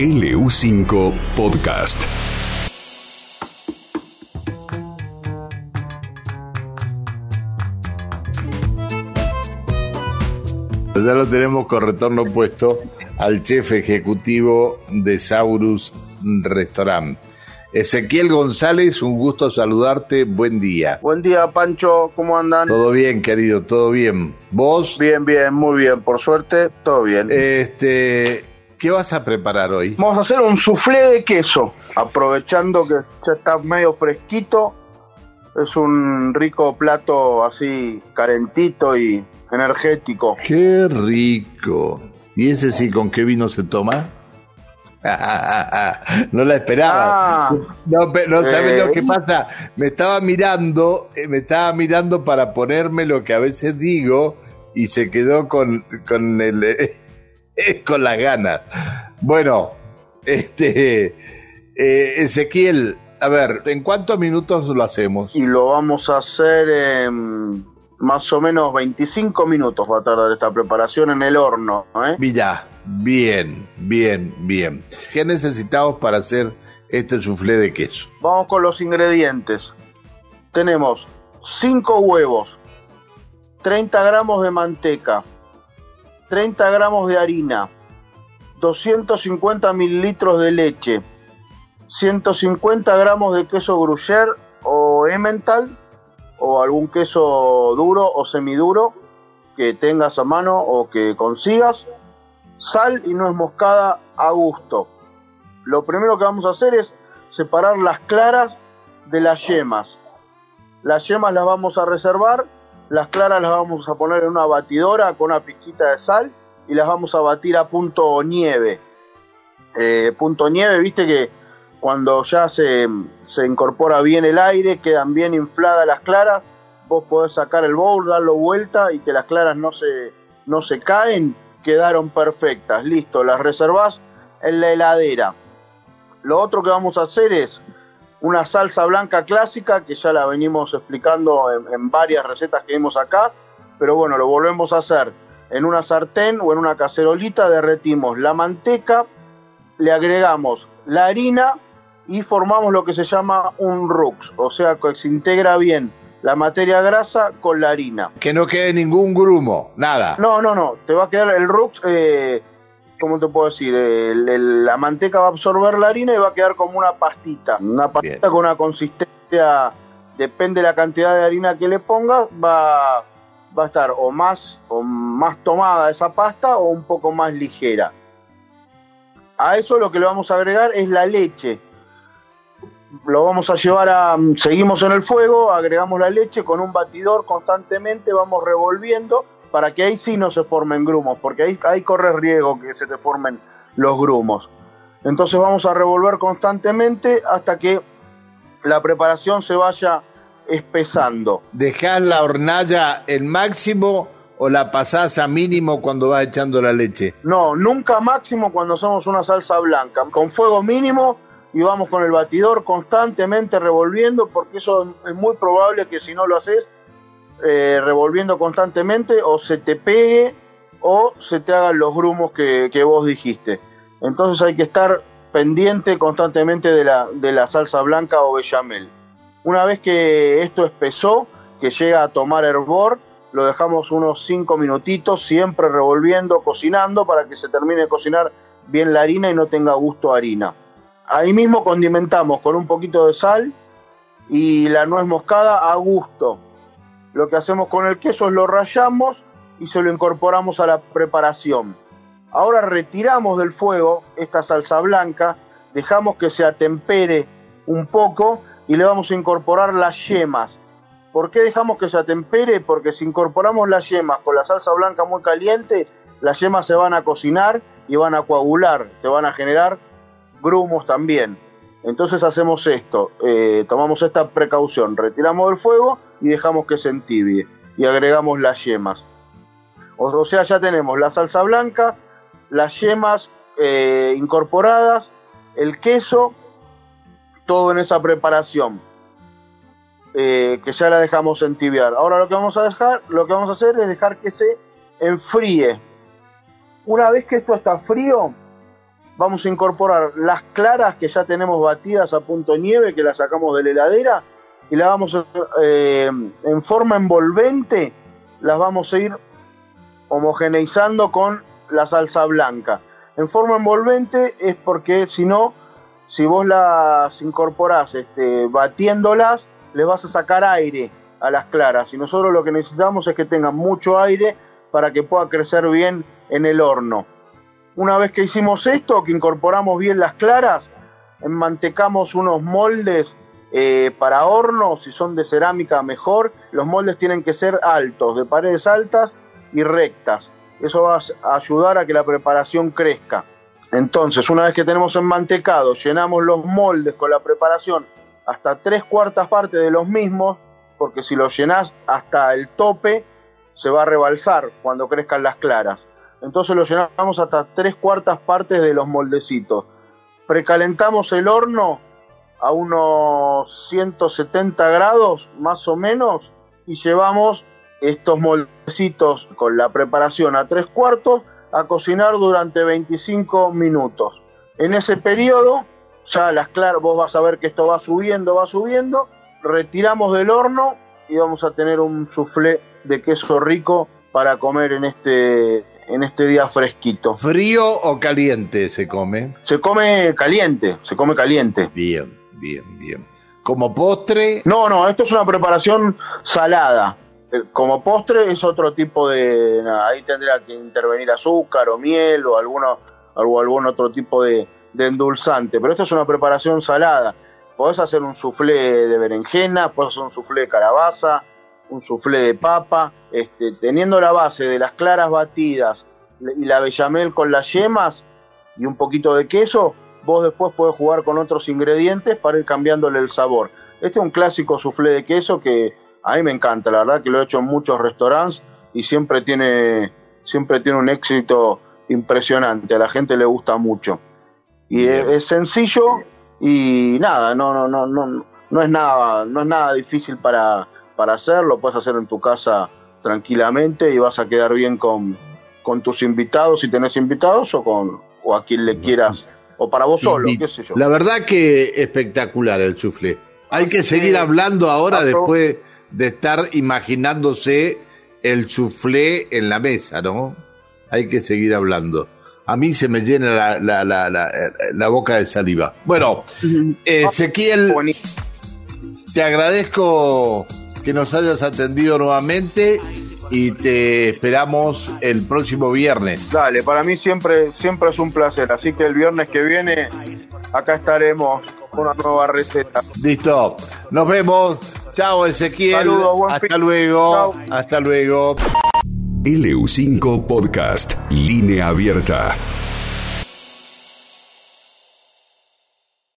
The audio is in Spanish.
LU5 Podcast. Ya lo tenemos con retorno puesto al chef ejecutivo de Saurus Restaurant. Ezequiel González, un gusto saludarte, buen día. Buen día, Pancho, ¿cómo andan? Todo bien, querido, todo bien. ¿Vos? Bien, bien, muy bien, por suerte, todo bien. Este, ¿qué vas a preparar hoy? Vamos a hacer un soufflé de queso, aprovechando que ya está medio fresquito. Es un rico plato así, calentito y energético. Qué rico. ¿Y ese sí con qué vino se toma? no la esperaba. Ah. no, no sabes Eh, lo que y- pasa. Me estaba mirando, eh, me estaba mirando para ponerme lo que a veces digo y se quedó con, con el eh, con las ganas. Bueno, este eh, Ezequiel, a ver, ¿en cuántos minutos lo hacemos? Y lo vamos a hacer en más o menos 25 minutos va a tardar esta preparación en el horno. ¿eh? Mira, bien, bien, bien. ¿Qué necesitamos para hacer este soufflé de queso? Vamos con los ingredientes. Tenemos 5 huevos, 30 gramos de manteca, 30 gramos de harina, 250 mililitros de leche, 150 gramos de queso gruyère o emmental o algún queso duro o semiduro que tengas a mano o que consigas, sal y nuez moscada a gusto. Lo primero que vamos a hacer es separar las claras de las yemas. Las yemas las vamos a reservar, las claras las vamos a poner en una batidora con una pizquita de sal y las vamos a batir a punto nieve. Eh, punto nieve, viste que cuando ya se, se incorpora bien el aire, quedan bien infladas las claras, vos podés sacar el bowl, darlo vuelta y que las claras no se, no se caen, quedaron perfectas. Listo, las reservás en la heladera. Lo otro que vamos a hacer es una salsa blanca clásica que ya la venimos explicando en, en varias recetas que vimos acá, pero bueno, lo volvemos a hacer en una sartén o en una cacerolita, derretimos la manteca, le agregamos la harina y formamos lo que se llama un rux, o sea que se integra bien la materia grasa con la harina. Que no quede ningún grumo, nada. No, no, no, te va a quedar el rux, eh, ¿cómo te puedo decir? El- el- la manteca va a absorber la harina y va a quedar como una pastita, una pastita Bien. con una consistencia, depende de la cantidad de harina que le pongas, va, va a estar o más, o más tomada esa pasta o un poco más ligera. A eso lo que le vamos a agregar es la leche. Lo vamos a llevar a. Seguimos en el fuego, agregamos la leche con un batidor constantemente, vamos revolviendo para que ahí sí no se formen grumos, porque ahí, ahí corre riesgo que se te formen los grumos. Entonces vamos a revolver constantemente hasta que la preparación se vaya espesando. ¿Dejás la hornalla en máximo o la pasás a mínimo cuando vas echando la leche? No, nunca máximo cuando hacemos una salsa blanca. Con fuego mínimo y vamos con el batidor constantemente revolviendo, porque eso es muy probable que si no lo haces eh, revolviendo constantemente o se te pegue o se te hagan los grumos que, que vos dijiste. Entonces hay que estar pendiente constantemente de la, de la salsa blanca o bechamel. Una vez que esto espesó, que llega a tomar hervor, lo dejamos unos 5 minutitos, siempre revolviendo, cocinando, para que se termine de cocinar bien la harina y no tenga gusto harina. Ahí mismo condimentamos con un poquito de sal y la nuez moscada a gusto. Lo que hacemos con el queso es lo rallamos y se lo incorporamos a la preparación. Ahora retiramos del fuego esta salsa blanca, dejamos que se atempere un poco y le vamos a incorporar las yemas. ¿Por qué dejamos que se atempere? Porque si incorporamos las yemas con la salsa blanca muy caliente, las yemas se van a cocinar y van a coagular, te van a generar grumos también. Entonces hacemos esto, eh, tomamos esta precaución, retiramos del fuego y dejamos que se entibie y agregamos las yemas. O, sea, ya tenemos la salsa blanca, las yemas eh, incorporadas, el queso, todo en esa preparación. eh, que ya la dejamos entibiar. Ahora lo que vamos a dejar, lo que vamos a hacer es dejar que se enfríe. Una vez que esto está frío, vamos a incorporar las claras que ya tenemos batidas a punto nieve, que las sacamos de la heladera, y las vamos a, eh, en forma envolvente, las vamos a ir homogeneizando con la salsa blanca. En forma envolvente es porque si no, si vos las incorporás este, batiéndolas, le vas a sacar aire a las claras. Y nosotros lo que necesitamos es que tengan mucho aire para que pueda crecer bien en el horno. Una vez que hicimos esto, que incorporamos bien las claras, enmantecamos unos moldes eh, para horno, si son de cerámica mejor. Los moldes tienen que ser altos, de paredes altas y rectas. Eso va a ayudar a que la preparación crezca. Entonces, una vez que tenemos enmantecado, llenamos los moldes con la preparación hasta tres cuartas partes de los mismos, porque si los llenás hasta el tope, se va a rebalsar cuando crezcan las claras. Entonces lo llenamos hasta tres cuartas partes de los moldecitos. Precalentamos el horno a unos 170 grados más o menos y llevamos estos moldecitos con la preparación a tres cuartos a cocinar durante 25 minutos. En ese periodo, ya las claras, vos vas a ver que esto va subiendo, va subiendo, retiramos del horno y vamos a tener un soufflé de queso rico para comer en este en este día fresquito. ¿Frío o caliente se come? Se come caliente, se come caliente. Bien, bien, bien. ¿Como postre? No, no, esto es una preparación salada. Eh, como postre es otro tipo de... Ahí tendría que intervenir azúcar o miel o, alguno, algún otro tipo de, de endulzante. Pero esto es una preparación salada. Podés hacer un soufflé de berenjena, podés hacer un soufflé de calabaza, un soufflé de papa, este, teniendo la base de las claras batidas y la bechamel con las yemas y un poquito de queso, vos después podés jugar con otros ingredientes para ir cambiándole el sabor. Este es un clásico soufflé de queso que a mí me encanta, la verdad que lo he hecho en muchos restaurantes y siempre tiene, siempre tiene un éxito impresionante, a la gente le gusta mucho. Y es, es, sencillo y nada, no, no, no, no, no es nada, no es nada difícil para, para hacerlo, puedes hacer en tu casa tranquilamente y vas a quedar bien con, con tus invitados, si tenés invitados, o con o a quien le quieras, o para vos solo, qué sé yo. La verdad que espectacular el chufle. Hay que seguir hablando ahora después de estar imaginándose el chuflé en la mesa, ¿no? Hay que seguir hablando. A mí se me llena la, la, la, la, la boca de saliva. Bueno, Ezequiel, te agradezco que nos hayas atendido nuevamente y te esperamos el próximo viernes. Dale, para mí siempre, siempre es un placer, así que el viernes que viene acá estaremos con una nueva receta. Listo, nos vemos. Chao Ezequiel. Saludos, buen Hasta fin. luego. Chao. Hasta luego. LU5 Podcast, línea abierta.